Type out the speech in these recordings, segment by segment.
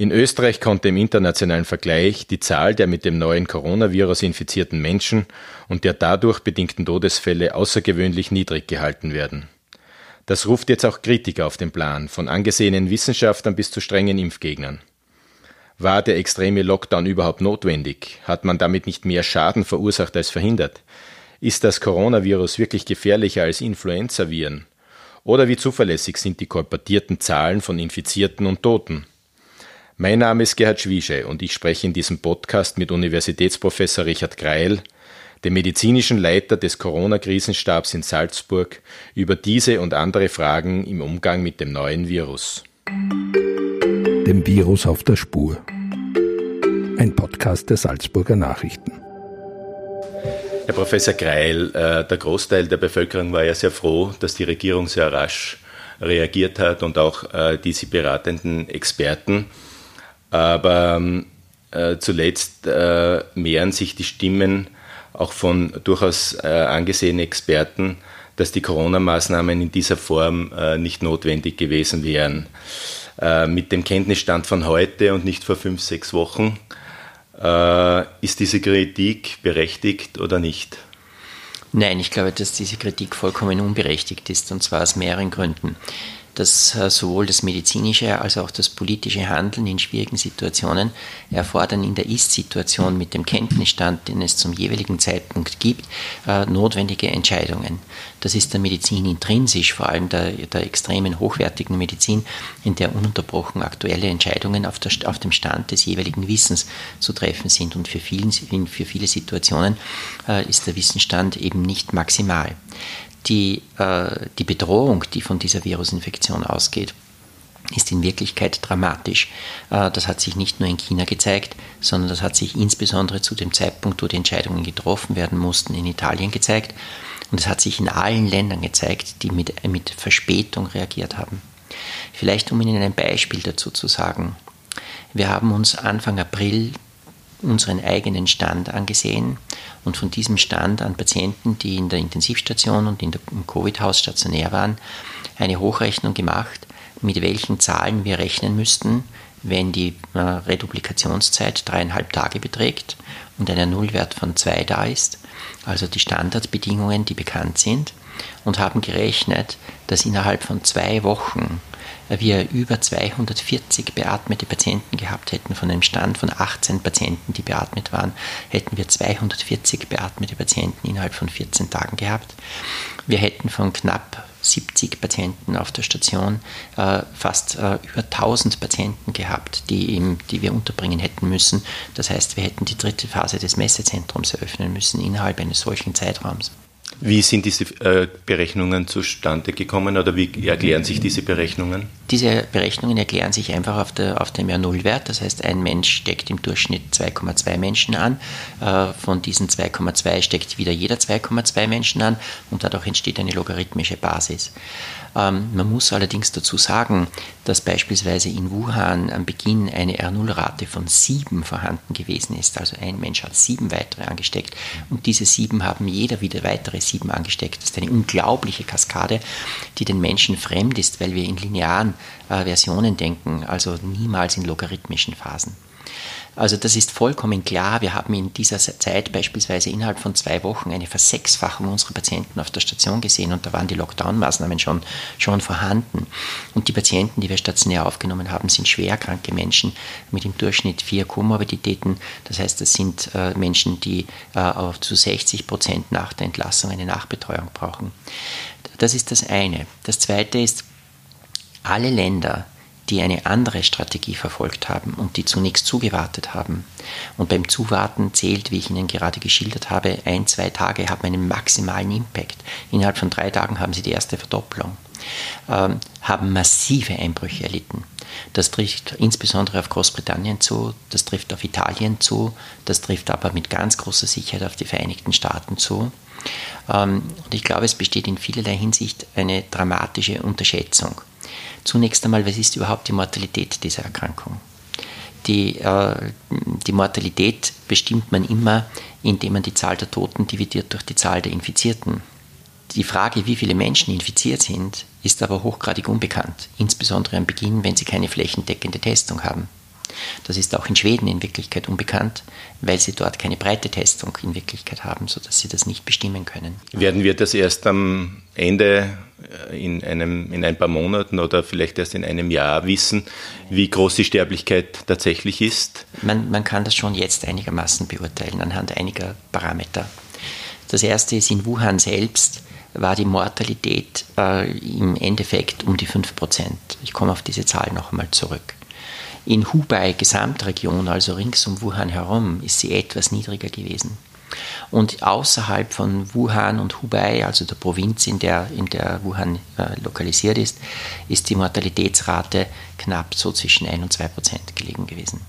In Österreich konnte im internationalen Vergleich die Zahl der mit dem neuen Coronavirus infizierten Menschen und der dadurch bedingten Todesfälle außergewöhnlich niedrig gehalten werden. Das ruft jetzt auch Kritiker auf den Plan, von angesehenen Wissenschaftlern bis zu strengen Impfgegnern. War der extreme Lockdown überhaupt notwendig? Hat man damit nicht mehr Schaden verursacht als verhindert? Ist das Coronavirus wirklich gefährlicher als Influenzaviren? Oder wie zuverlässig sind die kolportierten Zahlen von Infizierten und Toten? Mein Name ist Gerhard Schwiesche und ich spreche in diesem Podcast mit Universitätsprofessor Richard Greil, dem medizinischen Leiter des Corona-Krisenstabs in Salzburg, über diese und andere Fragen im Umgang mit dem neuen Virus. Dem Virus auf der Spur. Ein Podcast der Salzburger Nachrichten. Herr Professor Greil, äh, der Großteil der Bevölkerung war ja sehr froh, dass die Regierung sehr rasch reagiert hat und auch äh, diese beratenden Experten. Aber ähm, äh, zuletzt mehren sich die Stimmen auch von durchaus äh, angesehenen Experten, dass die Corona-Maßnahmen in dieser Form äh, nicht notwendig gewesen wären. Äh, mit dem Kenntnisstand von heute und nicht vor fünf, sechs Wochen, äh, ist diese Kritik berechtigt oder nicht? Nein, ich glaube, dass diese Kritik vollkommen unberechtigt ist, und zwar aus mehreren Gründen dass äh, sowohl das medizinische als auch das politische Handeln in schwierigen Situationen erfordern in der Ist-Situation mit dem Kenntnisstand, den es zum jeweiligen Zeitpunkt gibt, äh, notwendige Entscheidungen. Das ist der Medizin intrinsisch, vor allem der, der extremen hochwertigen Medizin, in der ununterbrochen aktuelle Entscheidungen auf, der, auf dem Stand des jeweiligen Wissens zu treffen sind. Und für, vielen, für viele Situationen äh, ist der Wissensstand eben nicht maximal die, äh, die Bedrohung, die von dieser Virusinfektion ausgeht, ist in Wirklichkeit dramatisch. Äh, das hat sich nicht nur in China gezeigt, sondern das hat sich insbesondere zu dem Zeitpunkt, wo die Entscheidungen getroffen werden mussten, in Italien gezeigt. Und es hat sich in allen Ländern gezeigt, die mit, mit Verspätung reagiert haben. Vielleicht um Ihnen ein Beispiel dazu zu sagen. Wir haben uns Anfang April unseren eigenen Stand angesehen und von diesem Stand an Patienten, die in der Intensivstation und in der, im Covid-Haus stationär waren, eine Hochrechnung gemacht, mit welchen Zahlen wir rechnen müssten, wenn die äh, Reduplikationszeit dreieinhalb Tage beträgt und ein Nullwert von zwei da ist, also die Standardbedingungen, die bekannt sind, und haben gerechnet, dass innerhalb von zwei Wochen wir über 240 beatmete Patienten gehabt hätten. Von einem Stand von 18 Patienten, die beatmet waren, hätten wir 240 beatmete Patienten innerhalb von 14 Tagen gehabt. Wir hätten von knapp 70 Patienten auf der Station äh, fast äh, über 1000 Patienten gehabt, die, im, die wir unterbringen hätten müssen. Das heißt, wir hätten die dritte Phase des Messezentrums eröffnen müssen innerhalb eines solchen Zeitraums. Wie sind diese äh, Berechnungen zustande gekommen oder wie erklären sich diese Berechnungen? Diese Berechnungen erklären sich einfach auf, der, auf dem R0-Wert. Das heißt, ein Mensch steckt im Durchschnitt 2,2 Menschen an. Äh, von diesen 2,2 steckt wieder jeder 2,2 Menschen an und dadurch entsteht eine logarithmische Basis. Ähm, man muss allerdings dazu sagen, dass beispielsweise in Wuhan am Beginn eine R0-Rate von sieben vorhanden gewesen ist. Also ein Mensch hat sieben weitere angesteckt und diese sieben haben jeder wieder weitere sieben angesteckt. Das ist eine unglaubliche Kaskade, die den Menschen fremd ist, weil wir in linearen äh, Versionen denken, also niemals in logarithmischen Phasen. Also das ist vollkommen klar. Wir haben in dieser Zeit beispielsweise innerhalb von zwei Wochen eine Versechsfachung unserer Patienten auf der Station gesehen und da waren die Lockdown-Maßnahmen schon, schon vorhanden. Und die Patienten, die wir stationär aufgenommen haben, sind schwerkranke Menschen mit im Durchschnitt vier Komorbiditäten. Das heißt, das sind äh, Menschen, die äh, zu 60 Prozent nach der Entlassung eine Nachbetreuung brauchen. Das ist das eine. Das zweite ist, alle Länder, die eine andere Strategie verfolgt haben und die zunächst zugewartet haben. Und beim Zuwarten zählt, wie ich Ihnen gerade geschildert habe, ein, zwei Tage haben einen maximalen Impact. Innerhalb von drei Tagen haben sie die erste Verdopplung, ähm, haben massive Einbrüche erlitten. Das trifft insbesondere auf Großbritannien zu, das trifft auf Italien zu, das trifft aber mit ganz großer Sicherheit auf die Vereinigten Staaten zu. Ähm, und ich glaube, es besteht in vielerlei Hinsicht eine dramatische Unterschätzung Zunächst einmal, was ist überhaupt die Mortalität dieser Erkrankung? Die, äh, die Mortalität bestimmt man immer, indem man die Zahl der Toten dividiert durch die Zahl der Infizierten. Die Frage, wie viele Menschen infiziert sind, ist aber hochgradig unbekannt, insbesondere am Beginn, wenn sie keine flächendeckende Testung haben. Das ist auch in Schweden in Wirklichkeit unbekannt, weil sie dort keine breite Testung in Wirklichkeit haben, sodass sie das nicht bestimmen können. Werden wir das erst am Ende äh, in, einem, in ein paar Monaten oder vielleicht erst in einem Jahr wissen, wie groß die Sterblichkeit tatsächlich ist? Man, man kann das schon jetzt einigermaßen beurteilen anhand einiger Parameter. Das erste ist in Wuhan selbst war die Mortalität äh, im Endeffekt um die 5%. Ich komme auf diese Zahl noch einmal zurück. In Hubei Gesamtregion, also rings um Wuhan herum, ist sie etwas niedriger gewesen. Und außerhalb von Wuhan und Hubei, also der Provinz, in der, in der Wuhan äh, lokalisiert ist, ist die Mortalitätsrate knapp so zwischen 1 und 2 Prozent gelegen gewesen.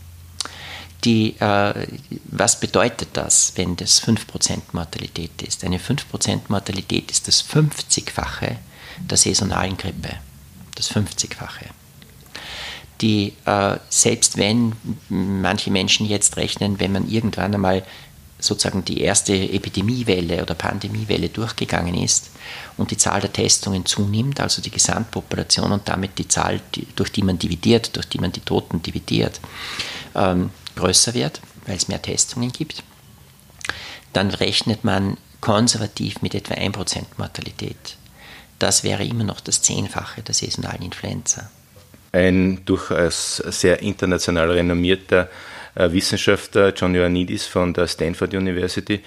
Die, äh, was bedeutet das, wenn das 5% Mortalität ist? Eine 5% Mortalität ist das 50-fache der saisonalen Grippe. Das 50-fache. Die, äh, selbst wenn manche Menschen jetzt rechnen, wenn man irgendwann einmal sozusagen die erste Epidemiewelle oder Pandemiewelle durchgegangen ist und die Zahl der Testungen zunimmt, also die Gesamtpopulation und damit die Zahl, die, durch die man dividiert, durch die man die Toten dividiert, ähm, größer wird, weil es mehr Testungen gibt, dann rechnet man konservativ mit etwa 1% Mortalität. Das wäre immer noch das Zehnfache der saisonalen Influenza. Ein durchaus sehr international renommierter äh, Wissenschaftler John Ioannidis von der Stanford University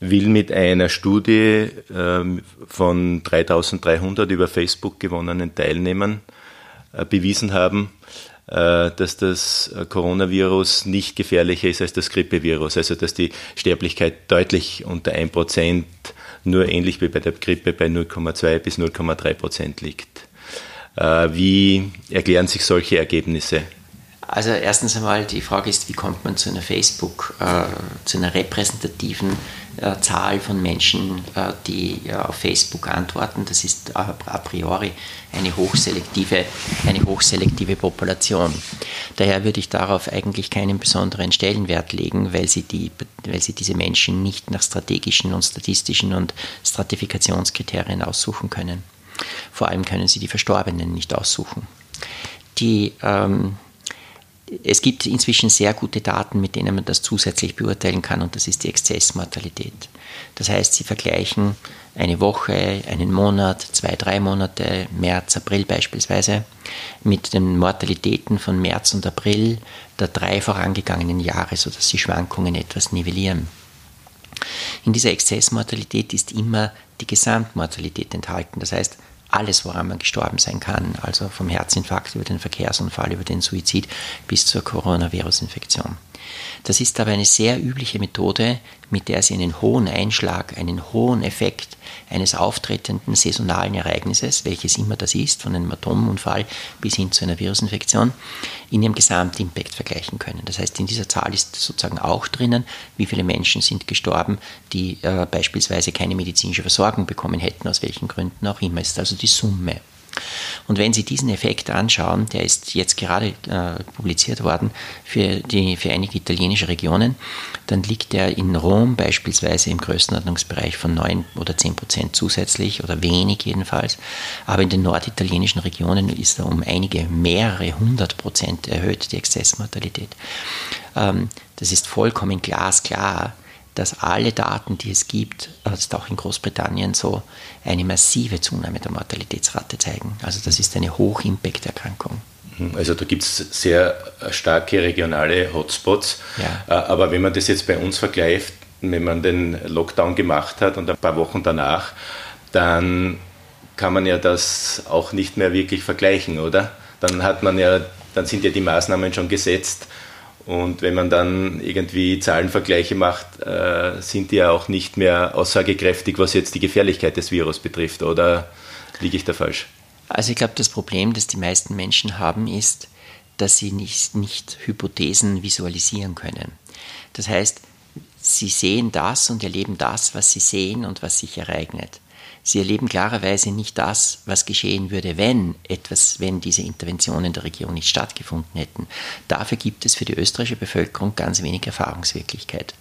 will mit einer Studie ähm, von 3300 über Facebook gewonnenen Teilnehmern äh, bewiesen haben, äh, dass das Coronavirus nicht gefährlicher ist als das Grippevirus, also dass die Sterblichkeit deutlich unter 1%, nur ähnlich wie bei der Grippe bei 0,2 bis 0,3% liegt. Wie erklären sich solche Ergebnisse? Also erstens einmal die Frage ist, wie kommt man zu einer Facebook, äh, zu einer repräsentativen äh, Zahl von Menschen, äh, die äh, auf Facebook antworten. Das ist a, priori eine hochselektive, eine hochselektive Population. Daher würde ich darauf eigentlich keinen besonderen Stellenwert legen, weil sie, die, weil sie diese Menschen nicht nach strategischen und statistischen und Stratifikationskriterien aussuchen können. Vor allem können sie die Verstorbenen nicht aussuchen. Die ähm, es gibt inzwischen sehr gute Daten, mit denen man das zusätzlich beurteilen kann, und das ist die Exzessmortalität. Das heißt, sie vergleichen eine Woche, einen Monat, zwei, drei Monate, März, April beispielsweise, mit den Mortalitäten von März und April der drei vorangegangenen Jahre, sodass sie Schwankungen etwas nivellieren. In dieser Exzessmortalität ist immer die Gesamtmortalität enthalten. Das heißt, alles, woran man gestorben sein kann, also vom Herzinfarkt über den Verkehrsunfall, über den Suizid bis zur Coronavirus-Infektion. Das ist aber eine sehr übliche Methode, mit der Sie einen hohen Einschlag, einen hohen Effekt eines auftretenden saisonalen Ereignisses, welches immer das ist, von einem Atomunfall bis hin zu einer Virusinfektion, in ihrem Gesamtimpact vergleichen können. Das heißt, in dieser Zahl ist sozusagen auch drinnen, wie viele Menschen sind gestorben, die äh, beispielsweise keine medizinische Versorgung bekommen hätten, aus welchen Gründen auch immer. Es ist also die Summe. Und wenn Sie diesen Effekt anschauen, der ist jetzt gerade äh, publiziert worden für, die, für einige italienische Regionen, dann liegt er in Rom beispielsweise im Größenordnungsbereich von 9 oder 10 Prozent zusätzlich oder wenig jedenfalls. Aber in den norditalienischen Regionen ist er um einige mehrere hundert Prozent erhöht, die Exzessmortalität. Ähm, das ist vollkommen glasklar dass alle Daten, die es gibt, ist auch in Großbritannien so, eine massive Zunahme der Mortalitätsrate zeigen. Also das ist eine Hoch-Impact-Erkrankung. Mhm. Also da gibt es sehr starke regionale Hotspots. Ja. Äh, aber wenn man das jetzt bei uns vergleicht, wenn man den Lockdown gemacht hat und ein paar Wochen danach, dann kann man ja das auch nicht mehr wirklich vergleichen, oder? Dann hat man ja, dann sind ja die Maßnahmen schon gesetzt und wenn man dann irgendwie Zahlenvergleiche macht, äh, sind die ja auch nicht mehr aussagekräftig, was jetzt die Gefährlichkeit des Virus betrifft. Oder liege ich da falsch? Also ich glaube, das Problem, das die meisten Menschen haben, ist, dass sie nicht, nicht Hypothesen visualisieren können. Das heißt, sie sehen das und erleben das, was sie sehen und was sich ereignet. Sie erleben klarerweise nicht das, was geschehen würde, wenn etwas, wenn diese Interventionen der Regierung nicht stattgefunden hätten. Dafür gibt es für die österreichische Bevölkerung ganz wenig Erfahrungswirklichkeit.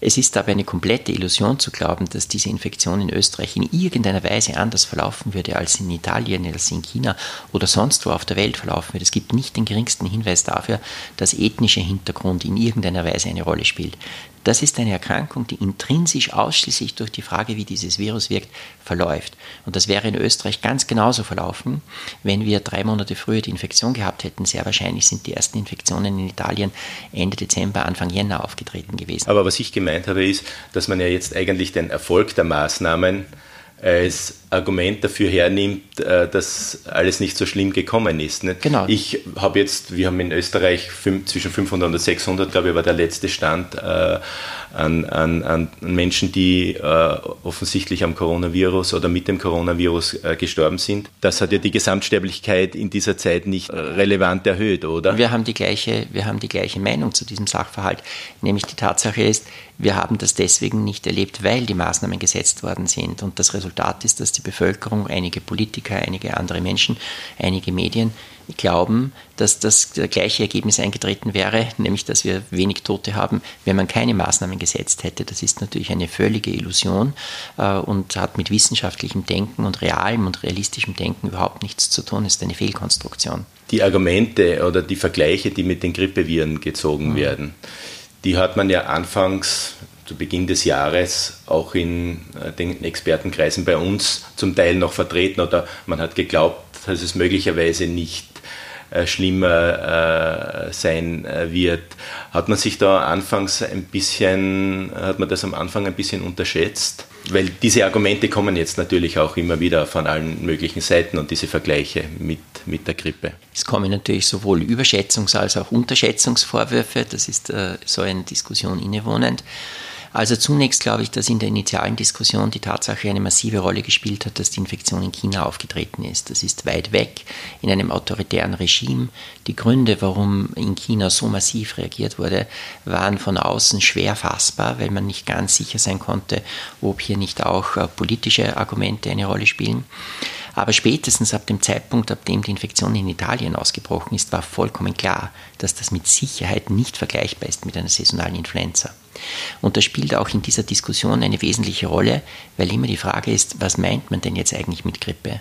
Es ist aber eine komplette Illusion zu glauben, dass diese Infektion in Österreich in irgendeiner Weise anders verlaufen würde als in Italien, als in China oder sonst wo auf der Welt verlaufen würde. Es gibt nicht den geringsten Hinweis dafür, dass ethnischer Hintergrund in irgendeiner Weise eine Rolle spielt. Das ist eine Erkrankung, die intrinsisch ausschließlich durch die Frage, wie dieses Virus wirkt, verläuft. Und das wäre in Österreich ganz genauso verlaufen, wenn wir drei Monate früher die Infektion gehabt hätten. Sehr wahrscheinlich sind die ersten Infektionen in Italien Ende Dezember, Anfang Jänner aufgetreten gewesen. Aber was ich gemeint habe, ist, dass man ja jetzt eigentlich den Erfolg der Maßnahmen als Argument dafür hernimmt, äh, dass alles nicht so schlimm gekommen ist. Nicht? Genau. Ich habe jetzt, wir haben in Österreich zwischen 500 und 600, glaube ich, war der letzte Stand äh, an, an, an, Menschen, die äh, offensichtlich am Coronavirus oder mit dem Coronavirus äh, gestorben sind. Das hat ja die Gesamtsterblichkeit in dieser Zeit nicht relevant erhöht, oder? Wir haben die gleiche, wir haben die gleiche Meinung zu diesem Sachverhalt, nämlich die Tatsache ist, wir haben das deswegen nicht erlebt, weil die Maßnahmen gesetzt worden sind. Und das Resultat ist, dass die Bevölkerung, einige Politiker, einige andere Menschen, einige Medien glauben, dass das gleiche Ergebnis eingetreten wäre, nämlich dass wir wenig Tote haben, wenn man keine Maßnahmen gesetzt hätte. Das ist natürlich eine völlige Illusion äh, und hat mit wissenschaftlichem Denken und realem und realistischem Denken überhaupt nichts zu tun. Ist eine Fehlkonstruktion. Die Argumente oder die Vergleiche, die mit den Grippeviren gezogen mhm. werden, die hat man ja anfangs zu Beginn des Jahres auch in äh, den Expertenkreisen bei uns zum Teil noch vertreten oder man hat geglaubt, dass es möglicherweise nicht äh, schlimmer äh, sein wird. Hat man sich da anfangs ein bisschen, hat man das am Anfang ein bisschen unterschätzt? Weil diese Argumente kommen jetzt natürlich auch immer wieder von allen möglichen Seiten und diese Vergleiche mit, mit der Grippe. Es kommen natürlich sowohl Überschätzungs- als auch Unterschätzungsvorwürfe, das ist so eine Diskussion innewohnend. Also zunächst glaube ich, dass in der initialen Diskussion die Tatsache eine massive Rolle gespielt hat, dass die Infektion in China aufgetreten ist. Das ist weit weg in einem autoritären Regime. Die Gründe, warum in China so massiv reagiert wurde, waren von außen schwer fassbar, weil man nicht ganz sicher sein konnte, ob hier nicht auch äh, politische Argumente eine Rolle spielen. Aber spätestens ab dem Zeitpunkt, ab dem die Infektion in Italien ausgebrochen ist, war vollkommen klar, dass das mit Sicherheit nicht vergleichbar ist mit einer saisonalen Influenza. Und das spielt auch in dieser Diskussion eine wesentliche Rolle, weil immer die Frage ist, was meint man denn jetzt eigentlich mit Grippe?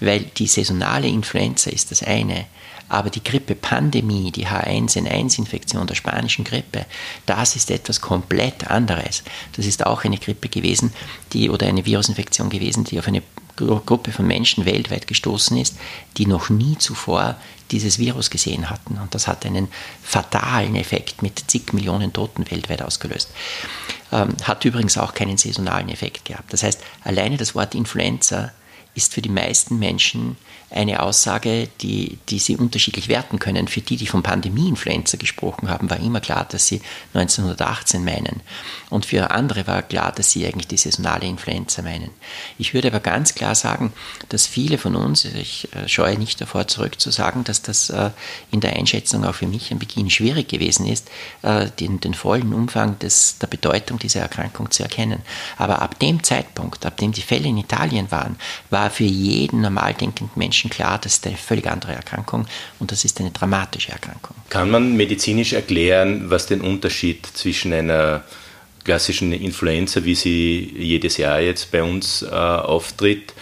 Weil die saisonale Influenza ist das eine, aber die Grippe-Pandemie, die H1N1-Infektion der spanischen Grippe, das ist etwas komplett anderes. Das ist auch eine Grippe gewesen, die oder eine Virusinfektion gewesen, die auf eine Gruppe von Menschen weltweit gestoßen ist, die noch nie zuvor dieses Virus gesehen hatten. Und das hat einen fatalen Effekt mit zig Millionen Toten weltweit ausgelöst. Ähm, hat übrigens auch keinen saisonalen Effekt gehabt. Das heißt, alleine das Wort Influenza ist für die meisten Menschen eine Aussage, die, die sie unterschiedlich werten können. Für die, die von Pandemie-Influenza gesprochen haben, war immer klar, dass sie 1918 meinen. Und für andere war klar, dass sie eigentlich die saisonale Influenza meinen. Ich würde aber ganz klar sagen, dass viele von uns, ich äh, scheue nicht davor zurück zu sagen, dass das äh, in der Einschätzung auch für mich am Beginn schwierig gewesen ist, äh, den, den vollen Umfang des, der Bedeutung dieser Erkrankung zu erkennen. Aber ab dem Zeitpunkt, ab dem die Fälle in Italien waren, war für jeden normal denkenden Menschen Menschen klar, das ist eine völlig andere Erkrankung und das ist eine dramatische Erkrankung. Kann man medizinisch erklären, was den Unterschied zwischen einer klassischen Influenza, wie sie jedes Jahr jetzt bei uns äh, auftritt,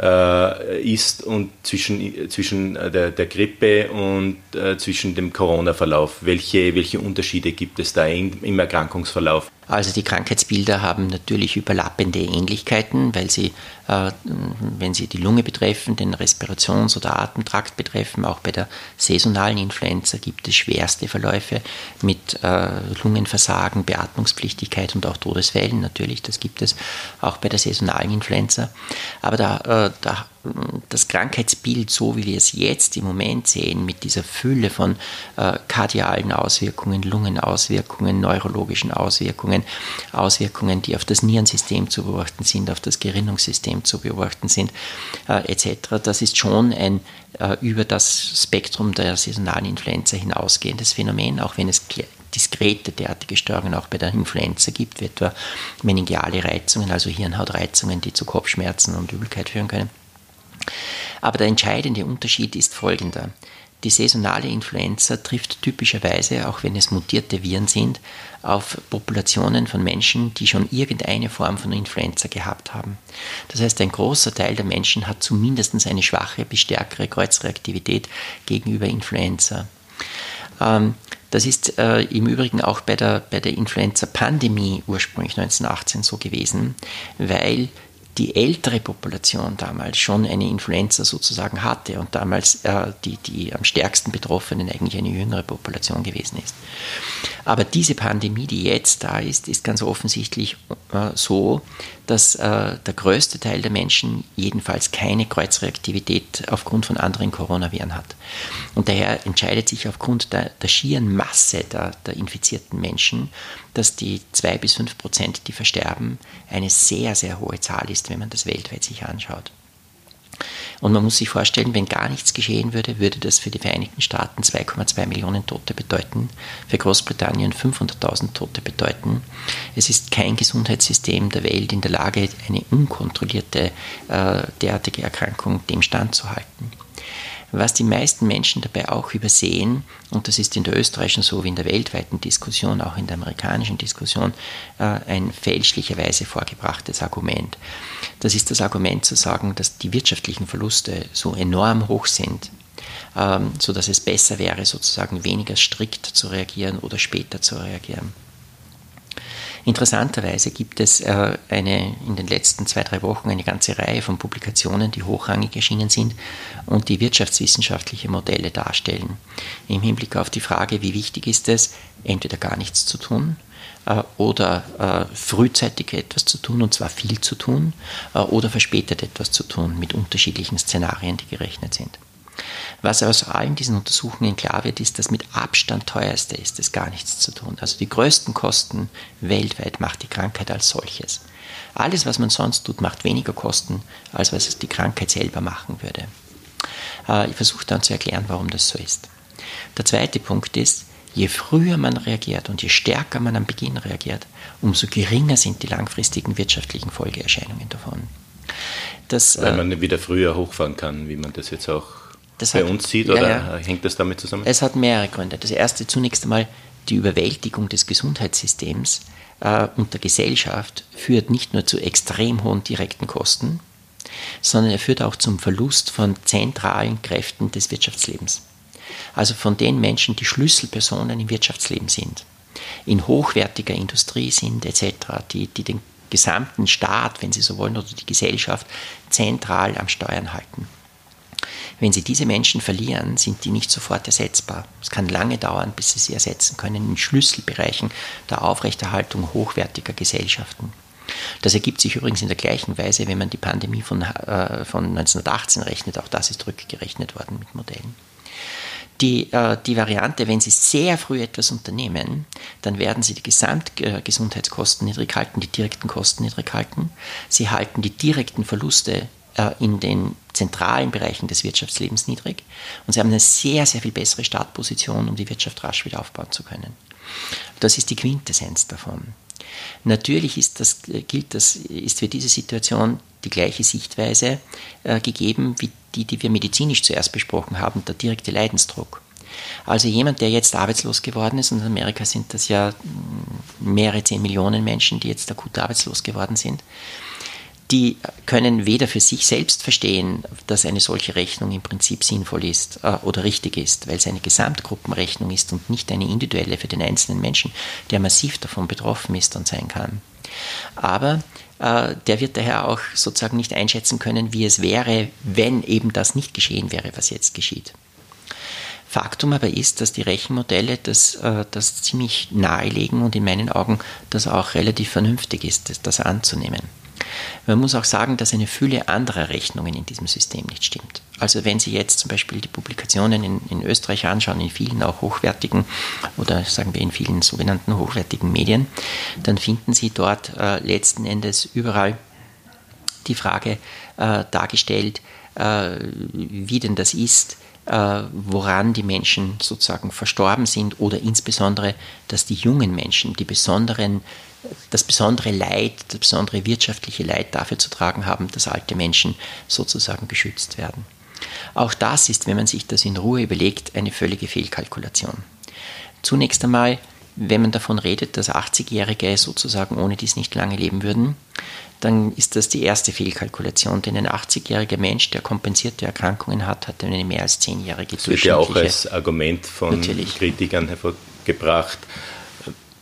äh, ist und zwischen, zwischen der, der Grippe und äh, zwischen dem Corona-Verlauf? Welche, welche Unterschiede gibt es da in, im Erkrankungsverlauf? Also die Krankheitsbilder haben natürlich überlappende Ähnlichkeiten, weil sie, äh, wenn sie die Lunge betreffen, den Respirations- oder Atemtrakt betreffen, auch bei der saisonalen Influenza gibt es schwerste Verläufe mit äh, Lungenversagen, Beatmungspflichtigkeit und auch Todesfällen natürlich, das gibt es auch bei der saisonalen Influenza. Aber da, äh, da das Krankheitsbild, so wie wir es jetzt im Moment sehen, mit dieser Fülle von äh, kardialen Auswirkungen, Lungenauswirkungen, neurologischen Auswirkungen, Auswirkungen, die auf das Nierensystem zu beobachten sind, auf das Gerinnungssystem zu beobachten sind, äh, etc., das ist schon ein äh, über das Spektrum der saisonalen Influenza hinausgehendes Phänomen, auch wenn es diskrete derartige Störungen auch bei der Influenza gibt, wie etwa meningiale Reizungen, also Hirnhautreizungen, die zu Kopfschmerzen und Übelkeit führen können. Aber der entscheidende Unterschied ist folgender. die saisonale Influenza trifft typischerweise, auch wenn es mutierte Viren sind, auf Populationen von Menschen, die schon irgendeine Form von Influenza gehabt haben. Das heißt, ein großer Teil der Menschen hat zumindest eine schwache bis stärkere Kreuzreaktivität gegenüber Influenza. Ähm, das ist äh, im Übrigen auch bei der, bei der Influenza-Pandemie ursprünglich 1918 so gewesen, weil die ältere Population damals schon eine Influenza sozusagen hatte und damals äh, die, die am stärksten Betroffenen eigentlich eine jüngere Population gewesen ist. Aber diese Pandemie, die jetzt da ist, ist ganz offensichtlich äh, so, dass äh, der größte Teil der Menschen jedenfalls keine Kreuzreaktivität aufgrund von anderen Coronaviren hat. Und daher entscheidet sich aufgrund der, der schieren Masse der, der infizierten Menschen, dass die zwei bis fünf Prozent, die versterben, eine sehr, sehr hohe Zahl ist, wenn man das weltweit sich anschaut. Und man muss sich vorstellen, wenn gar nichts geschehen würde, würde das für die Vereinigten Staaten 2,2 Millionen Tote bedeuten, für Großbritannien 500.000 Tote bedeuten. Es ist kein Gesundheitssystem der Welt in der Lage, eine unkontrollierte äh, derartige Erkrankung dem standzuhalten. Was die meisten Menschen dabei auch übersehen, und das ist in der österreichischen so wie in der weltweiten Diskussion, auch in der amerikanischen Diskussion, äh, ein fälschlicherweise vorgebrachtes Argument. Das ist das Argument zu sagen, dass die wirtschaftlichen Verluste so enorm hoch sind, ähm, sodass es besser wäre, sozusagen weniger strikt zu reagieren oder später zu reagieren. Interessanterweise gibt es äh, eine, in den letzten zwei, drei Wochen eine ganze Reihe von Publikationen, die hochrangig erschienen sind und die wirtschaftswissenschaftliche Modelle darstellen. Im Hinblick auf die Frage, wie wichtig ist es, entweder gar nichts zu tun äh, oder äh, frühzeitig etwas zu tun, und zwar viel zu tun, äh, oder verspätet etwas zu tun mit unterschiedlichen Szenarien, die gerechnet sind. Was aus allen diesen Untersuchungen klar wird, ist, dass mit Abstand teuerste ist es gar nichts zu tun. Also die größten Kosten weltweit macht die Krankheit als solches. Alles, was man sonst tut, macht weniger Kosten, als was es die Krankheit selber machen würde. Äh, ich versuche dann zu erklären, warum das so ist. Der zweite Punkt ist, je früher man reagiert und je stärker man am Beginn reagiert, umso geringer sind die langfristigen wirtschaftlichen Folgeerscheinungen davon. Das, Weil man wieder früher hochfahren kann, wie man das jetzt auch das bei hat, uns sieht, oder ja, ja. hängt das damit zusammen? Es hat mehrere Gründe. Das erste zunächst einmal die Überwältigung des Gesundheitssystems äh, und der Gesellschaft führt nicht nur zu extrem hohen direkten Kosten, sondern er führt auch zum Verlust von zentralen Kräften des Wirtschaftslebens. Also von den Menschen, die Schlüsselpersonen im Wirtschaftsleben sind, in hochwertiger Industrie sind etc., die, die den gesamten Staat, wenn Sie so wollen, oder die Gesellschaft zentral am Steuern halten. Wenn Sie diese Menschen verlieren, sind die nicht sofort ersetzbar. Es kann lange dauern, bis Sie sie ersetzen können in Schlüsselbereichen der Aufrechterhaltung hochwertiger Gesellschaften. Das ergibt sich übrigens in der gleichen Weise, wenn man die Pandemie von, äh, von 1918 rechnet. Auch das ist rückgerechnet worden mit Modellen. Die, äh, die Variante, wenn Sie sehr früh etwas unternehmen, dann werden Sie die Gesamtgesundheitskosten niedrig halten, die direkten Kosten niedrig halten. Sie halten die direkten Verluste äh, in den zentralen Bereichen des Wirtschaftslebens niedrig und sie haben eine sehr, sehr viel bessere Startposition, um die Wirtschaft rasch wieder aufbauen zu können. Das ist die Quintessenz davon. Natürlich ist das, gilt das, ist für diese Situation die gleiche Sichtweise äh, gegeben wie die, die wir medizinisch zuerst besprochen haben, der direkte Leidensdruck. Also jemand, der jetzt arbeitslos geworden ist, und in Amerika sind das ja mm, mehrere zehn Millionen Menschen, die jetzt akut arbeitslos geworden sind, die können weder für sich selbst verstehen, dass eine solche Rechnung im Prinzip sinnvoll ist äh, oder richtig ist, weil es eine Gesamtgruppenrechnung ist und nicht eine individuelle für den einzelnen Menschen, der massiv davon betroffen ist und sein kann. Aber äh, der wird daher auch sozusagen nicht einschätzen können, wie es wäre, wenn eben das nicht geschehen wäre, was jetzt geschieht. Faktum aber ist, dass die Rechenmodelle das, äh, das ziemlich nahelegen und in meinen Augen das auch relativ vernünftig ist, das, das anzunehmen. Man muss auch sagen, dass eine Fülle anderer Rechnungen in diesem System nicht stimmt. Also wenn Sie jetzt zum Beispiel die Publikationen in, in Österreich anschauen, in vielen auch hochwertigen oder sagen wir in vielen sogenannten hochwertigen Medien, dann finden Sie dort äh, letzten Endes überall die Frage äh, dargestellt, äh, wie denn das ist, äh, woran die Menschen sozusagen verstorben sind oder insbesondere, dass die jungen Menschen die besonderen das besondere Leid, das besondere wirtschaftliche Leid dafür zu tragen haben, dass alte Menschen sozusagen geschützt werden. Auch das ist, wenn man sich das in Ruhe überlegt, eine völlige Fehlkalkulation. Zunächst einmal, wenn man davon redet, dass 80-Jährige sozusagen ohne dies nicht lange leben würden, dann ist das die erste Fehlkalkulation, denn ein 80-jähriger Mensch, der kompensierte Erkrankungen hat, hat eine mehr als 10-jährige Das wird ja auch als Argument von Natürlich. Kritikern hervorgebracht,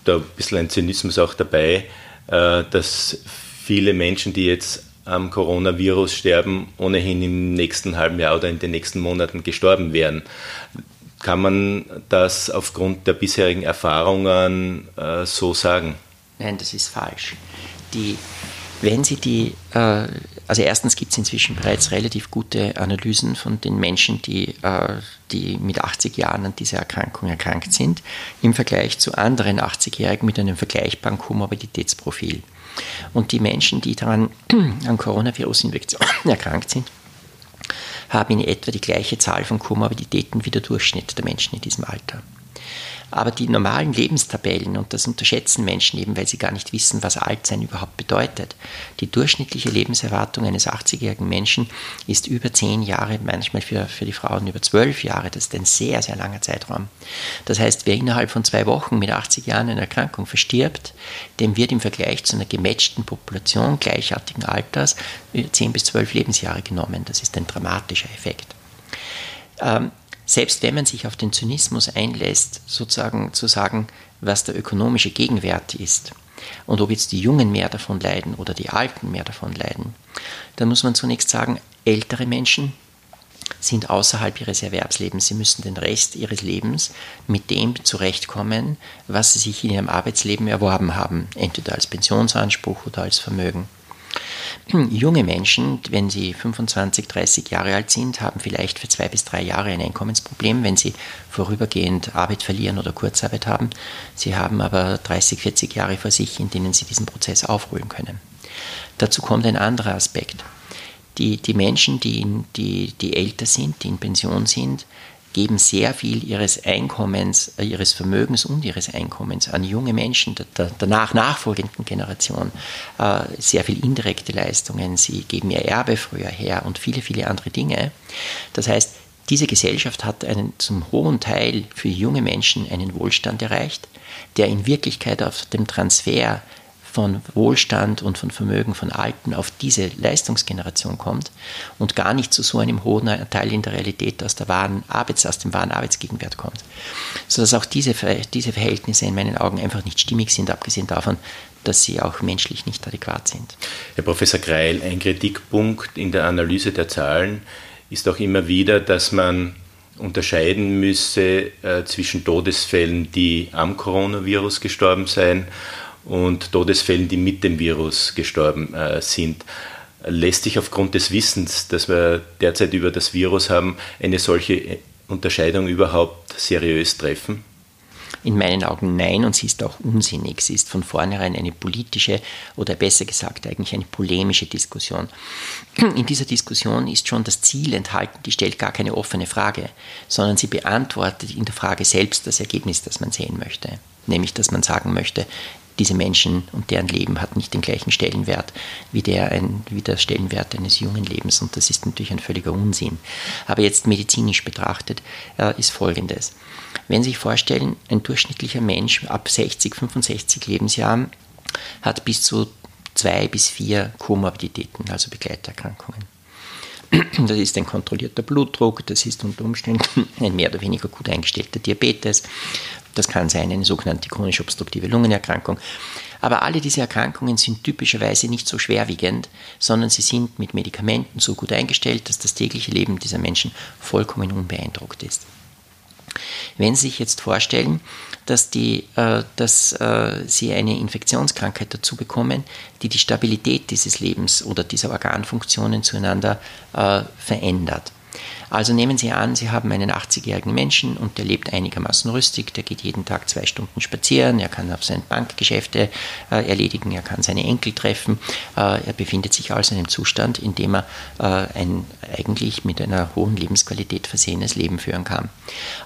da ein bisschen ein Zynismus auch dabei, äh, dass viele Menschen, die jetzt am Coronavirus sterben, ohnehin im nächsten halben Jahr oder in den nächsten Monaten gestorben wären. Kann man das aufgrund der bisherigen Erfahrungen äh, so sagen? Nein, das ist falsch. Die wenn Sie die, äh, also erstens gibt es inzwischen bereits relativ gute Analysen von den Menschen, die, äh, die mit 80 Jahren an dieser Erkrankung erkrankt sind, im Vergleich zu anderen 80-Jährigen mit einem vergleichbaren Komorbiditätsprofil. Und die Menschen, die daran an Coronavirus-Infektionen erkrankt sind, haben in etwa die gleiche Zahl von Komorbiditäten wie der Durchschnitt der Menschen in diesem Alter. Aber die normalen Lebenstabellen, und das unterschätzen Menschen eben, weil sie gar nicht wissen, was Altsein überhaupt bedeutet. Die durchschnittliche Lebenserwartung eines 80-jährigen Menschen ist über 10 Jahre, manchmal für, für die Frauen über 12 Jahre. Das ist ein sehr, sehr langer Zeitraum. Das heißt, wer innerhalb von zwei Wochen mit 80 Jahren eine Erkrankung verstirbt, dem wird im Vergleich zu einer gematchten Population gleichartigen Alters 10 bis 12 Lebensjahre genommen. Das ist ein dramatischer Effekt. Ähm, selbst wenn man sich auf den Zynismus einlässt, sozusagen zu sagen, was der ökonomische Gegenwert ist und ob jetzt die Jungen mehr davon leiden oder die Alten mehr davon leiden, dann muss man zunächst sagen, ältere Menschen sind außerhalb ihres Erwerbslebens. Sie müssen den Rest ihres Lebens mit dem zurechtkommen, was sie sich in ihrem Arbeitsleben erworben haben, entweder als Pensionsanspruch oder als Vermögen. Junge Menschen, wenn sie 25, 30 Jahre alt sind, haben vielleicht für zwei bis drei Jahre ein Einkommensproblem, wenn sie vorübergehend Arbeit verlieren oder Kurzarbeit haben. Sie haben aber 30, 40 Jahre vor sich, in denen sie diesen Prozess aufholen können. Dazu kommt ein anderer Aspekt. Die, die Menschen, die, die, die älter sind, die in Pension sind, geben sehr viel ihres Einkommens, äh, ihres Vermögens und ihres Einkommens an junge Menschen der, danach nachfolgenden Generation. Äh, sehr viel indirekte Leistungen, sie geben ihr Erbe früher her und viele, viele andere Dinge. Das heißt, diese Gesellschaft hat einen zum hohen Teil für junge Menschen einen Wohlstand erreicht, der in Wirklichkeit auf dem Transfer von Wohlstand und von Vermögen von Alten auf diese Leistungsgeneration kommt und gar nicht zu so einem hohen Teil in der Realität aus, der wahren Arbeits-, aus dem wahren Arbeitsgegenwert kommt. Sodass auch diese, diese Verhältnisse in meinen Augen einfach nicht stimmig sind, abgesehen davon, dass sie auch menschlich nicht adäquat sind. Herr Professor Greil, ein Kritikpunkt in der Analyse der Zahlen ist auch immer wieder, dass man unterscheiden müsse äh, zwischen Todesfällen, die am Coronavirus gestorben seien und Todesfällen, die mit dem Virus gestorben äh, sind. Lässt sich aufgrund des Wissens, das wir derzeit über das Virus haben, eine solche Unterscheidung überhaupt seriös treffen? In meinen Augen nein und sie ist auch unsinnig. Sie ist von vornherein eine politische oder besser gesagt eigentlich eine polemische Diskussion. In dieser Diskussion ist schon das Ziel enthalten, die stellt gar keine offene Frage, sondern sie beantwortet in der Frage selbst das Ergebnis, das man sehen möchte. Nämlich, dass man sagen möchte, diese Menschen und deren Leben hat nicht den gleichen Stellenwert wie der, ein, wie der Stellenwert eines jungen Lebens. Und das ist natürlich ein völliger Unsinn. Aber jetzt medizinisch betrachtet äh, ist Folgendes. Wenn Sie sich vorstellen, ein durchschnittlicher Mensch ab 60, 65 Lebensjahren hat bis zu zwei bis vier Komorbiditäten, also Begleiterkrankungen. Das ist ein kontrollierter Blutdruck, das ist unter Umständen ein mehr oder weniger gut eingestellter Diabetes, das kann sein eine sogenannte chronisch obstruktive Lungenerkrankung. Aber alle diese Erkrankungen sind typischerweise nicht so schwerwiegend, sondern sie sind mit Medikamenten so gut eingestellt, dass das tägliche Leben dieser Menschen vollkommen unbeeindruckt ist. Wenn Sie sich jetzt vorstellen, dass, die, äh, dass äh, Sie eine Infektionskrankheit dazu bekommen, die die Stabilität dieses Lebens oder dieser Organfunktionen zueinander äh, verändert, also nehmen Sie an, Sie haben einen 80-jährigen Menschen und der lebt einigermaßen rüstig, der geht jeden Tag zwei Stunden spazieren, er kann auf seine Bankgeschäfte äh, erledigen, er kann seine Enkel treffen, äh, er befindet sich also in einem Zustand, in dem er äh, ein eigentlich mit einer hohen Lebensqualität versehenes Leben führen kann.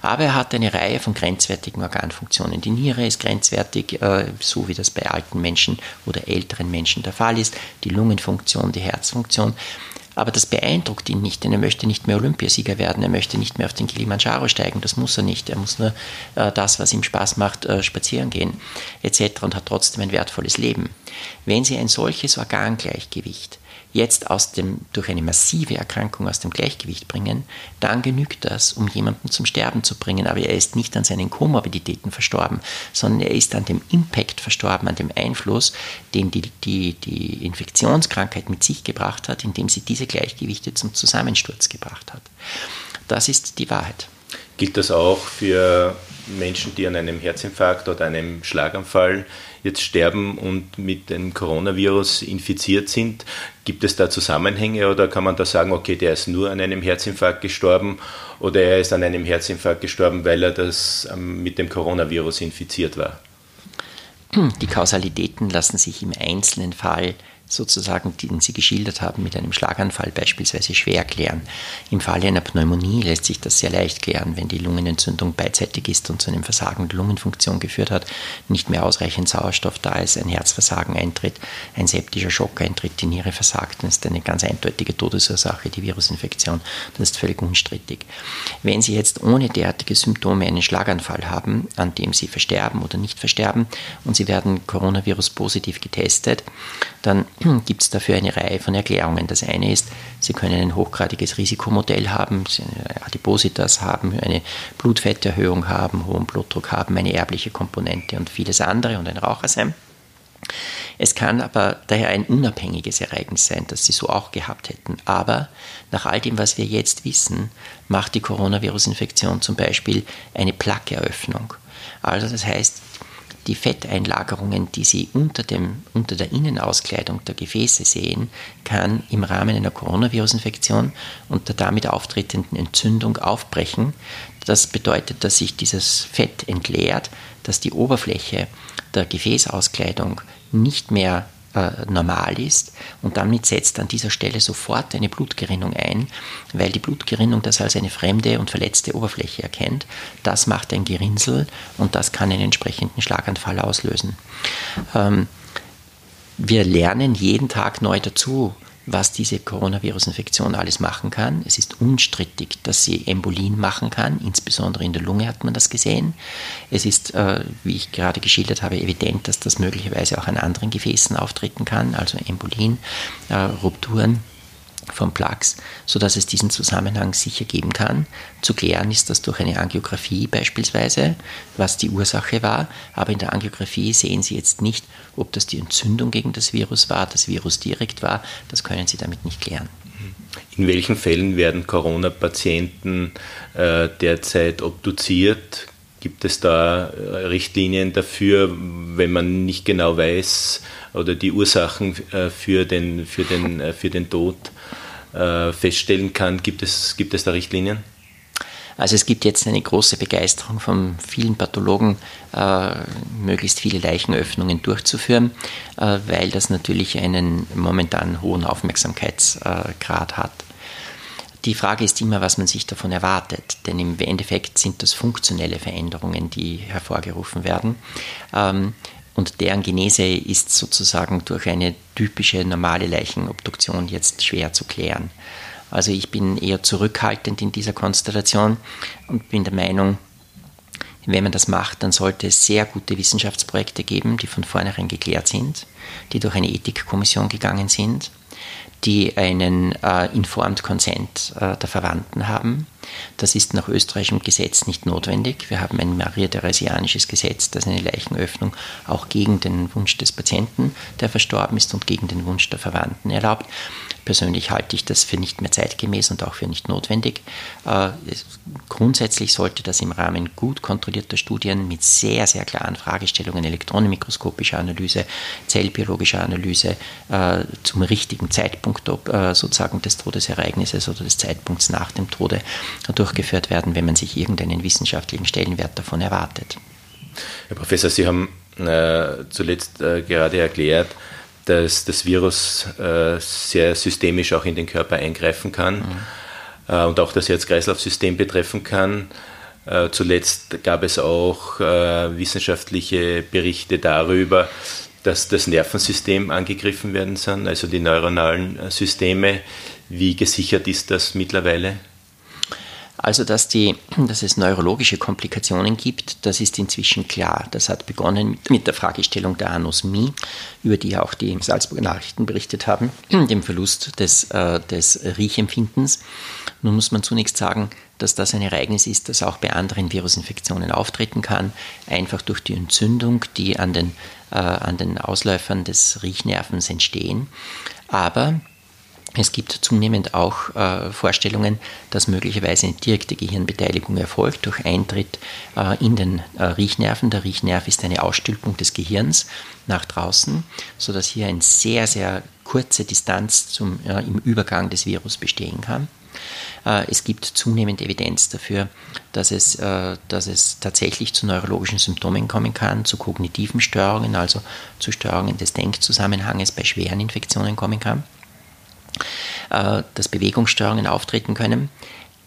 Aber er hat eine Reihe von grenzwertigen Organfunktionen. Die Niere ist grenzwertig, äh, so wie das bei alten Menschen oder älteren Menschen der Fall ist, die Lungenfunktion, die Herzfunktion. Aber das beeindruckt ihn nicht, denn er möchte nicht mehr Olympiasieger werden, er möchte nicht mehr auf den Kilimanjaro steigen, das muss er nicht. Er muss nur äh, das, was ihm Spaß macht, äh, spazieren gehen, etc. und hat trotzdem ein wertvolles Leben. Wenn Sie ein solches Organgleichgewicht jetzt aus dem, durch eine massive Erkrankung aus dem Gleichgewicht bringen, dann genügt das, um jemanden zum Sterben zu bringen. Aber er ist nicht an seinen Komorbiditäten verstorben, sondern er ist an dem Impact verstorben, an dem Einfluss, den die, die, die Infektionskrankheit mit sich gebracht hat, indem sie diese Gleichgewichte zum Zusammensturz gebracht hat. Das ist die Wahrheit. Gilt das auch für Menschen, die an einem Herzinfarkt oder einem Schlaganfall jetzt sterben und mit dem Coronavirus infiziert sind? Gibt es da Zusammenhänge oder kann man da sagen, okay, der ist nur an einem Herzinfarkt gestorben oder er ist an einem Herzinfarkt gestorben, weil er das ähm, mit dem Coronavirus infiziert war? Die Kausalitäten lassen sich im einzelnen Fall sozusagen, den Sie geschildert haben, mit einem Schlaganfall beispielsweise schwer klären. Im Falle einer Pneumonie lässt sich das sehr leicht klären, wenn die Lungenentzündung beidseitig ist und zu einem Versagen der Lungenfunktion geführt hat, nicht mehr ausreichend Sauerstoff da ist, ein Herzversagen eintritt, ein septischer Schock eintritt, die Niere versagt, dann ist eine ganz eindeutige Todesursache, die Virusinfektion. Das ist völlig unstrittig. Wenn Sie jetzt ohne derartige Symptome einen Schlaganfall haben, an dem Sie versterben oder nicht versterben und Sie werden Coronavirus positiv getestet, dann gibt es dafür eine Reihe von Erklärungen. Das eine ist, Sie können ein hochgradiges Risikomodell haben, eine Adipositas haben, eine Blutfetterhöhung haben, hohen Blutdruck haben, eine erbliche Komponente und vieles andere und ein Raucher sein. Es kann aber daher ein unabhängiges Ereignis sein, das sie so auch gehabt hätten. Aber nach all dem, was wir jetzt wissen, macht die Coronavirus-Infektion zum Beispiel eine Plaqueeröffnung. Also das heißt, die Fetteinlagerungen, die Sie unter, dem, unter der Innenauskleidung der Gefäße sehen, kann im Rahmen einer Coronavirus-Infektion und der damit auftretenden Entzündung aufbrechen. Das bedeutet, dass sich dieses Fett entleert, dass die Oberfläche der Gefäßauskleidung nicht mehr normal ist und damit setzt an dieser Stelle sofort eine Blutgerinnung ein, weil die Blutgerinnung das als eine fremde und verletzte Oberfläche erkennt. Das macht ein Gerinnsel und das kann einen entsprechenden Schlaganfall auslösen. Ähm, wir lernen jeden Tag neu dazu was diese Coronavirus-Infektion alles machen kann. Es ist unstrittig, dass sie Embolien machen kann, insbesondere in der Lunge hat man das gesehen. Es ist, äh, wie ich gerade geschildert habe, evident, dass das möglicherweise auch an anderen Gefäßen auftreten kann, also Embolien, äh, Rupturen von Plaques, sodass es diesen Zusammenhang sicher geben kann. Zu klären ist das durch eine Angiografie beispielsweise, was die Ursache war, aber in der Angiografie sehen Sie jetzt nicht, ob das die Entzündung gegen das Virus war, das Virus direkt war, das können Sie damit nicht klären. In welchen Fällen werden Corona-Patienten äh, derzeit obduziert? Gibt es da äh, Richtlinien dafür, wenn man nicht genau weiß oder die Ursachen äh, für, den, für, den, für den Tod äh, feststellen kann. Gibt es, gibt es da Richtlinien? Also es gibt jetzt eine große Begeisterung von vielen Pathologen, äh, möglichst viele Leichenöffnungen durchzuführen, äh, weil das natürlich einen momentan hohen Aufmerksamkeitsgrad hat. Die Frage ist immer, was man sich davon erwartet, denn im Endeffekt sind das funktionelle Veränderungen, die hervorgerufen werden. Ähm, und deren Genese ist sozusagen durch eine typische normale Leichenobduktion jetzt schwer zu klären. Also ich bin eher zurückhaltend in dieser Konstellation und bin der Meinung, wenn man das macht, dann sollte es sehr gute Wissenschaftsprojekte geben, die von vornherein geklärt sind, die durch eine Ethikkommission gegangen sind, die einen äh, Informed Consent äh, der Verwandten haben. Das ist nach österreichischem Gesetz nicht notwendig. Wir haben ein maria-theresianisches Gesetz, das eine Leichenöffnung auch gegen den Wunsch des Patienten, der verstorben ist, und gegen den Wunsch der Verwandten erlaubt. Persönlich halte ich das für nicht mehr zeitgemäß und auch für nicht notwendig. Äh, grundsätzlich sollte das im Rahmen gut kontrollierter Studien mit sehr, sehr klaren Fragestellungen, elektronenmikroskopischer Analyse, zellbiologischer Analyse äh, zum richtigen Zeitpunkt äh, sozusagen des Todesereignisses oder des Zeitpunkts nach dem Tode durchgeführt werden, wenn man sich irgendeinen wissenschaftlichen Stellenwert davon erwartet. Herr Professor, Sie haben äh, zuletzt äh, gerade erklärt, dass das Virus äh, sehr systemisch auch in den Körper eingreifen kann mhm. Äh, und auch das Herz-Kreislauf-System betreffen kann. Äh, zuletzt gab es auch äh, wissenschaftliche Berichte darüber, dass das Nervensystem angegriffen werden soll, also die neuronalen Systeme. Wie gesichert ist das mittlerweile? Also, dass, die, dass es neurologische Komplikationen gibt, das ist inzwischen klar. Das hat begonnen mit der Fragestellung der Anosmie, über die auch die Salzburger Nachrichten berichtet haben, dem Verlust des, äh, des Riechempfindens. Nun muss man zunächst sagen, dass das ein Ereignis ist, das auch bei anderen Virusinfektionen auftreten kann, einfach durch die Entzündung, die an den, äh, an den Ausläufern des Riechnervens entstehen. Aber es gibt zunehmend auch äh, Vorstellungen, dass möglicherweise eine direkte Gehirnbeteiligung erfolgt durch Eintritt äh, in den äh, Riechnerven. Der Riechnerv ist eine Ausstülpung des Gehirns nach draußen, sodass hier eine sehr, sehr kurze Distanz zum, im Übergang des Virus bestehen kann. Äh, es gibt zunehmend Evidenz dafür, dass es, äh, dass es tatsächlich zu neurologischen Symptomen kommen kann, zu kognitiven Störungen, also zu Störungen des Denkzusammenhanges bei schweren Infektionen kommen kann, äh, dass Bewegungsstörungen auftreten können.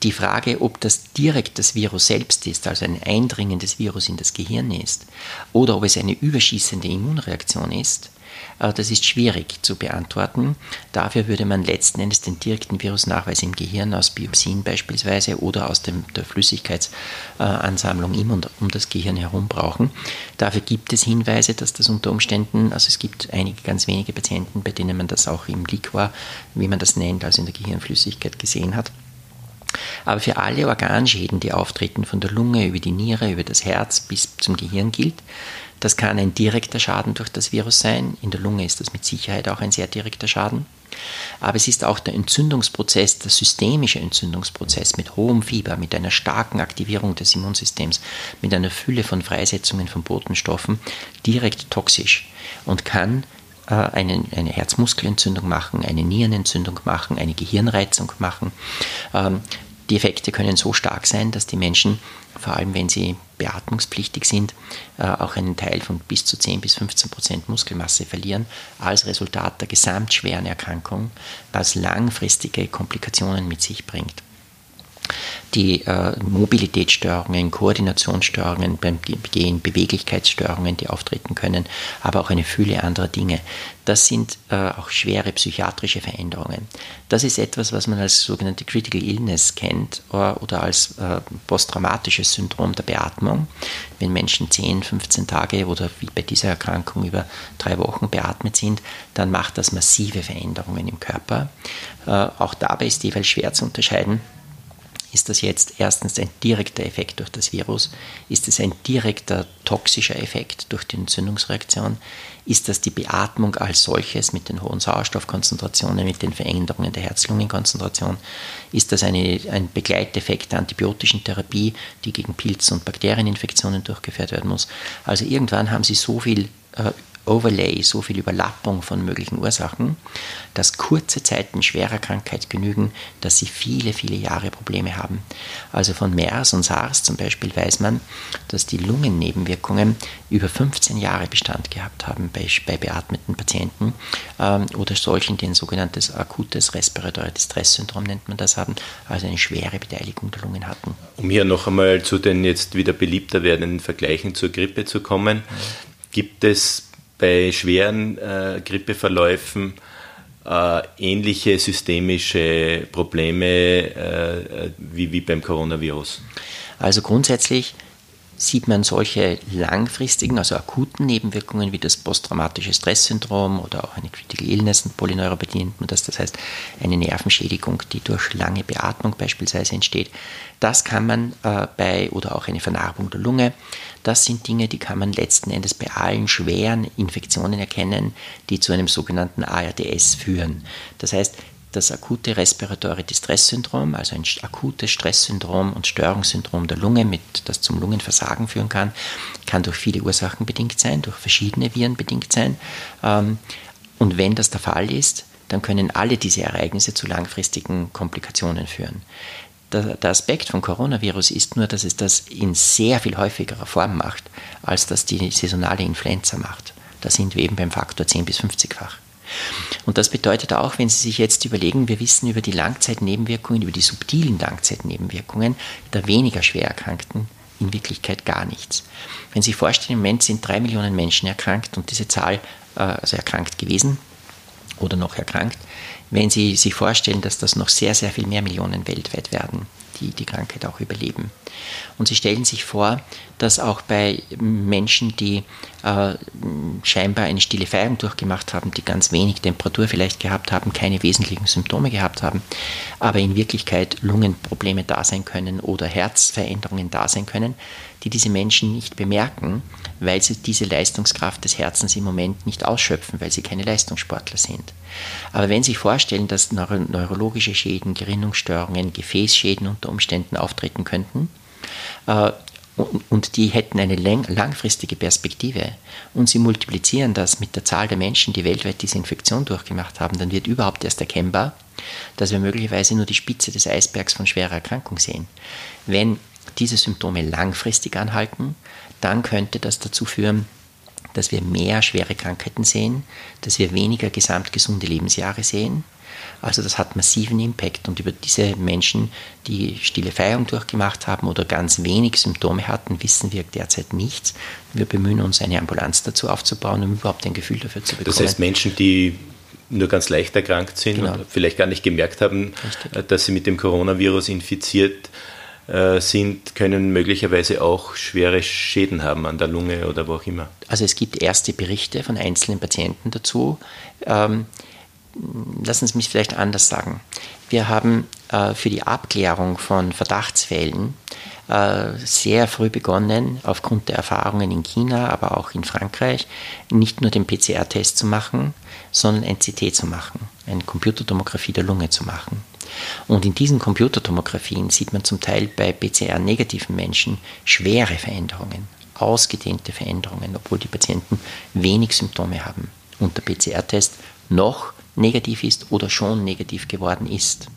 Die Frage, ob das direkt das Virus selbst ist, also ein Eindringen des Virus in das Gehirn ist, oder ob es eine überschießende Immunreaktion ist, das ist schwierig zu beantworten. Dafür würde man letzten Endes den direkten Virusnachweis im Gehirn aus Biopsien beispielsweise oder aus dem, der Flüssigkeitsansammlung im und um das Gehirn herum brauchen. Dafür gibt es Hinweise, dass das unter Umständen, also es gibt einige ganz wenige Patienten, bei denen man das auch im Liquor, wie man das nennt, also in der Gehirnflüssigkeit gesehen hat. Aber für alle Organschäden, die auftreten, von der Lunge über die Niere, über das Herz bis zum Gehirn gilt, das kann ein direkter Schaden durch das Virus sein. In der Lunge ist das mit Sicherheit auch ein sehr direkter Schaden. Aber es ist auch der Entzündungsprozess, der systemische Entzündungsprozess mit hohem Fieber, mit einer starken Aktivierung des Immunsystems, mit einer Fülle von Freisetzungen von Botenstoffen direkt toxisch und kann äh, eine, eine Herzmuskelentzündung machen, eine Nierenentzündung machen, eine Gehirnreizung machen. Ähm, die Effekte können so stark sein, dass die Menschen, vor allem wenn sie beatmungspflichtig sind, äh, auch einen Teil von bis zu 10 bis 15 Prozent Muskelmasse verlieren, als Resultat der gesamtschweren Erkrankung, was langfristige Komplikationen mit sich bringt die äh, Mobilitätsstörungen, Koordinationsstörungen beim Gehen, Beweglichkeitsstörungen, die auftreten können, aber auch eine Fülle anderer Dinge. Das sind äh, auch schwere psychiatrische Veränderungen. Das ist etwas, was man als sogenannte Critical Illness kennt oder, äh, oder als äh, posttraumatisches Syndrom der Beatmung. Wenn Menschen 10, 15 Tage oder wie bei dieser Erkrankung über drei Wochen beatmet sind, dann macht das massive Veränderungen im Körper. Äh, auch dabei ist jeweils schwer zu unterscheiden ist das jetzt erstens ein direkter Effekt durch das Virus? Ist es ein direkter toxischer Effekt durch die Entzündungsreaktion? Ist das die Beatmung als solches mit den hohen Sauerstoffkonzentrationen, mit den Veränderungen der Herz-Lungen-Konzentration? Ist das eine, ein Begleiteffekt der antibiotischen Therapie, die gegen Pilz- und Bakterieninfektionen durchgeführt werden muss? Also irgendwann haben Sie so viel äh, Overlay, so viel Überlappung von möglichen Ursachen, dass kurze Zeiten schwerer Krankheit genügen, dass sie viele, viele Jahre Probleme haben. Also von MERS und SARS zum Beispiel weiß man, dass die Lungennebenwirkungen über 15 Jahre Bestand gehabt haben bei, bei beatmeten Patienten ähm, oder solchen, die ein sogenanntes akutes Respiratory Distress Syndrom nennt man das haben, also eine schwere Beteiligung der Lungen hatten. Um hier noch einmal zu den jetzt wieder beliebter werdenden Vergleichen zur Grippe zu kommen, gibt es bei schweren äh, Grippeverläufen äh, ähnliche systemische Probleme äh, wie, wie beim Coronavirus? Also grundsätzlich sieht man solche langfristigen, also akuten Nebenwirkungen wie das posttraumatische Stresssyndrom oder auch eine Critical Illness, und Polyneuropathie nennt man das, das heißt eine Nervenschädigung, die durch lange Beatmung beispielsweise entsteht. Das kann man äh, bei, oder auch eine Vernarbung der Lunge, das sind Dinge, die kann man letzten Endes bei allen schweren Infektionen erkennen, die zu einem sogenannten ARDS führen. Das heißt, das akute Respiratory Distress Syndrom, also ein akutes Stresssyndrom und Störungssyndrom der Lunge, mit, das zum Lungenversagen führen kann, kann durch viele Ursachen bedingt sein, durch verschiedene Viren bedingt sein. Ähm, und wenn das der Fall ist, dann können alle diese Ereignisse zu langfristigen Komplikationen führen. Der, Aspekt vom Coronavirus ist nur, dass es das in sehr viel häufigerer Form macht, als das die saisonale Influenza macht. Da sind wir eben beim Faktor 10 bis 50-fach. Und das bedeutet auch, wenn Sie sich jetzt überlegen, wir wissen über die Langzeitnebenwirkungen, über die subtilen Langzeitnebenwirkungen der weniger schwer Erkrankten in Wirklichkeit gar nichts. Wenn Sie sich vorstellen, im Moment sind drei Millionen Menschen erkrankt und diese Zahl also erkrankt gewesen oder noch erkrankt, wenn Sie sich vorstellen, dass das noch sehr, sehr viel mehr Millionen weltweit werden, die die Krankheit auch überleben. Und Sie stellen sich vor, dass auch bei Menschen, die äh, scheinbar eine stille Feierung durchgemacht haben, die ganz wenig Temperatur vielleicht gehabt haben, keine wesentlichen Symptome gehabt haben, aber in Wirklichkeit Lungenprobleme da sein können oder Herzveränderungen da sein können, die diese Menschen nicht bemerken, weil sie diese Leistungskraft des Herzens im Moment nicht ausschöpfen, weil sie keine Leistungssportler sind. Aber wenn Sie sich vorstellen, dass neuro neurologische Schäden, Gerinnungsstörungen, Gefäßschäden unter Umständen auftreten könnten, und die hätten eine langfristige Perspektive und sie multiplizieren das mit der Zahl der Menschen, die weltweit diese Infektion durchgemacht haben, dann wird überhaupt erst erkennbar, dass wir möglicherweise nur die Spitze des Eisbergs von schwerer Erkrankung sehen. Wenn diese Symptome langfristig anhalten, dann könnte das dazu führen, dass wir mehr schwere Krankheiten sehen, dass wir weniger gesamtgesunde Lebensjahre sehen. Also das hat massiven Impact und über diese Menschen, die stille Feierung durchgemacht haben oder ganz wenig Symptome hatten, wissen wir derzeit nichts. Wir bemühen uns, eine Ambulanz dazu aufzubauen, um überhaupt ein Gefühl dafür zu bekommen. Das heißt, Menschen, die nur ganz leicht erkrankt sind genau. und vielleicht gar nicht gemerkt haben, Richtig. dass sie mit dem Coronavirus infiziert äh, sind, können möglicherweise auch schwere Schäden haben an der Lunge oder wo auch immer. Also es gibt erste Berichte von einzelnen Patienten dazu. Ähm, lassen Sie mich vielleicht anders sagen. Wir haben äh, für die Abklärung von Verdachtsfällen äh, sehr früh begonnen, aufgrund der Erfahrungen in China, aber auch in Frankreich, nicht nur den PCR-Test zu machen, sondern ein CT zu machen, eine Computertomographie der Lunge zu machen. Und in diesen Computertomographien sieht man zum Teil bei PCR-negativen Menschen schwere Veränderungen, ausgedehnte Veränderungen, obwohl die Patienten wenig Symptome haben und der PCR-Test noch negativ ist oder schon negativ geworden ist.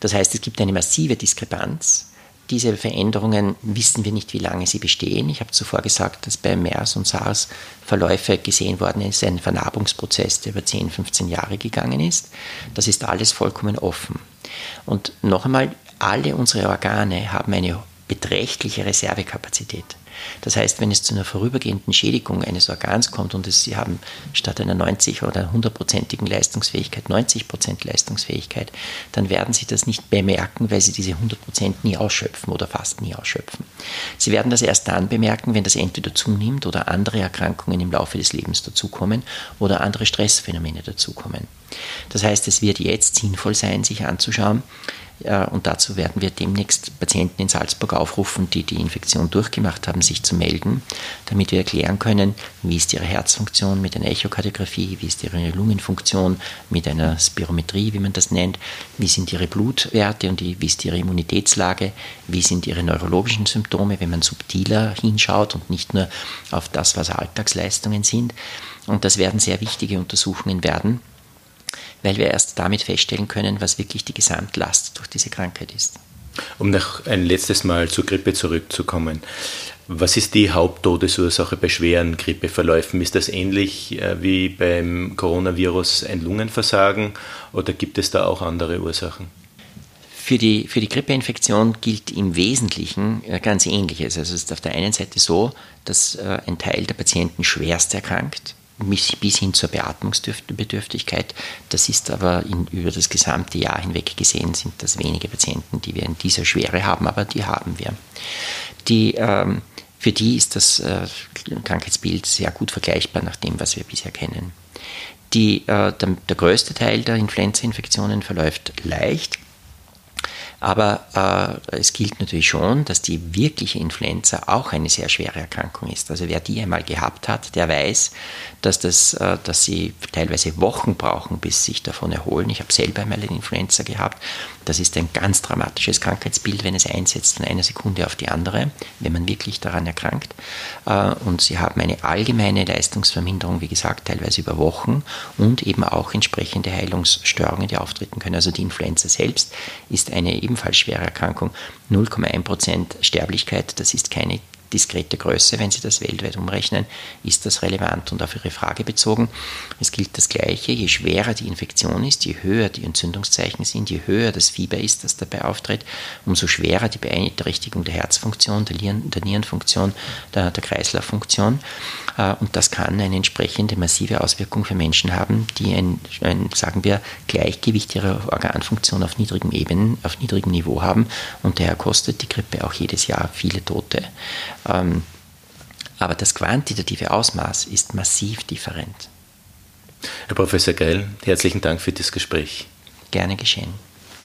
Das heißt, es gibt eine massive Diskrepanz diese Veränderungen wissen wir nicht, wie lange sie bestehen. Ich habe zuvor gesagt, dass bei MERS und SARS Verläufe gesehen worden ist, ein Vernarbungsprozess, der über 10, 15 Jahre gegangen ist. Das ist alles vollkommen offen. Und noch einmal, alle unsere Organe haben eine beträchtliche Reservekapazität. Das heißt, wenn es zu einer vorübergehenden Schädigung eines Organs kommt und es, Sie haben statt einer 90 oder 100-prozentigen Leistungsfähigkeit 90 Prozent Leistungsfähigkeit, dann werden Sie das nicht bemerken, weil Sie diese 100 Prozent nie ausschöpfen oder fast nie ausschöpfen. Sie werden das erst dann bemerken, wenn das entweder zunimmt oder andere Erkrankungen im Laufe des Lebens dazukommen oder andere Stressphänomene dazukommen. Das heißt, es wird jetzt sinnvoll sein, sich anzuschauen, und dazu werden wir demnächst Patienten in Salzburg aufrufen, die die Infektion durchgemacht haben, sich zu melden, damit wir erklären können, wie ist ihre Herzfunktion mit einer Echokardiographie, wie ist ihre Lungenfunktion mit einer Spirometrie, wie man das nennt, wie sind ihre Blutwerte und wie ist ihre Immunitätslage, wie sind ihre neurologischen Symptome, wenn man subtiler hinschaut und nicht nur auf das, was Alltagsleistungen sind. Und das werden sehr wichtige Untersuchungen werden weil wir erst damit feststellen können, was wirklich die Gesamtlast durch diese Krankheit ist. Um noch ein letztes Mal zur Grippe zurückzukommen. Was ist die Haupttodesursache bei schweren Grippeverläufen? Ist das ähnlich äh, wie beim Coronavirus ein Lungenversagen oder gibt es da auch andere Ursachen? Für die, für die Grippeinfektion gilt im Wesentlichen äh, ganz Ähnliches. Also es ist auf der einen Seite so, dass äh, ein Teil der Patienten schwerst erkrankt, bis hin zur Beatmungsbedürftigkeit. Das ist aber in, über das gesamte Jahr hinweg gesehen, sind das wenige Patienten, die wir in dieser Schwere haben, aber die haben wir. Die, ähm, für die ist das äh, Krankheitsbild sehr gut vergleichbar nach dem, was wir bisher kennen. Die, äh, der, der größte Teil der Influenza-Infektionen verläuft leicht. Aber äh, es gilt natürlich schon, dass die wirkliche Influenza auch eine sehr schwere Erkrankung ist. Also wer die einmal gehabt hat, der weiß, dass, das, äh, dass sie teilweise Wochen brauchen, bis sich davon erholen. Ich habe selber einmal eine Influenza gehabt. Das ist ein ganz dramatisches Krankheitsbild, wenn es einsetzt von einer Sekunde auf die andere, wenn man wirklich daran erkrankt. Äh, und sie haben eine allgemeine Leistungsverminderung, wie gesagt, teilweise über Wochen und eben auch entsprechende Heilungsstörungen, die auftreten können. Also die Influenza selbst ist eine ebenfalls schwere Erkrankung. 0,1% Sterblichkeit, das ist keine diskrete Größe, wenn Sie das weltweit umrechnen, ist das relevant. Und auf Ihre Frage bezogen, es gilt das Gleiche, je schwerer die Infektion ist, je höher die Entzündungszeichen sind, je höher das Fieber ist, das dabei auftritt, umso schwerer die Beeinträchtigung der Herzfunktion, der, Nierenfunktion, der, der Kreislauffunktion. Äh, und das kann eine entsprechende massive Auswirkung für Menschen haben, die ein, ein sagen wir, Gleichgewicht ihrer Organfunktion auf niedrigem Ebenen, auf niedrigem Niveau haben. Und daher kostet die Grippe auch jedes Jahr viele Tote. Ähm, aber das quantitative Ausmaß ist massiv different. Herr Professor Geil, herzlichen Dank für das Gespräch. Gerne geschehen.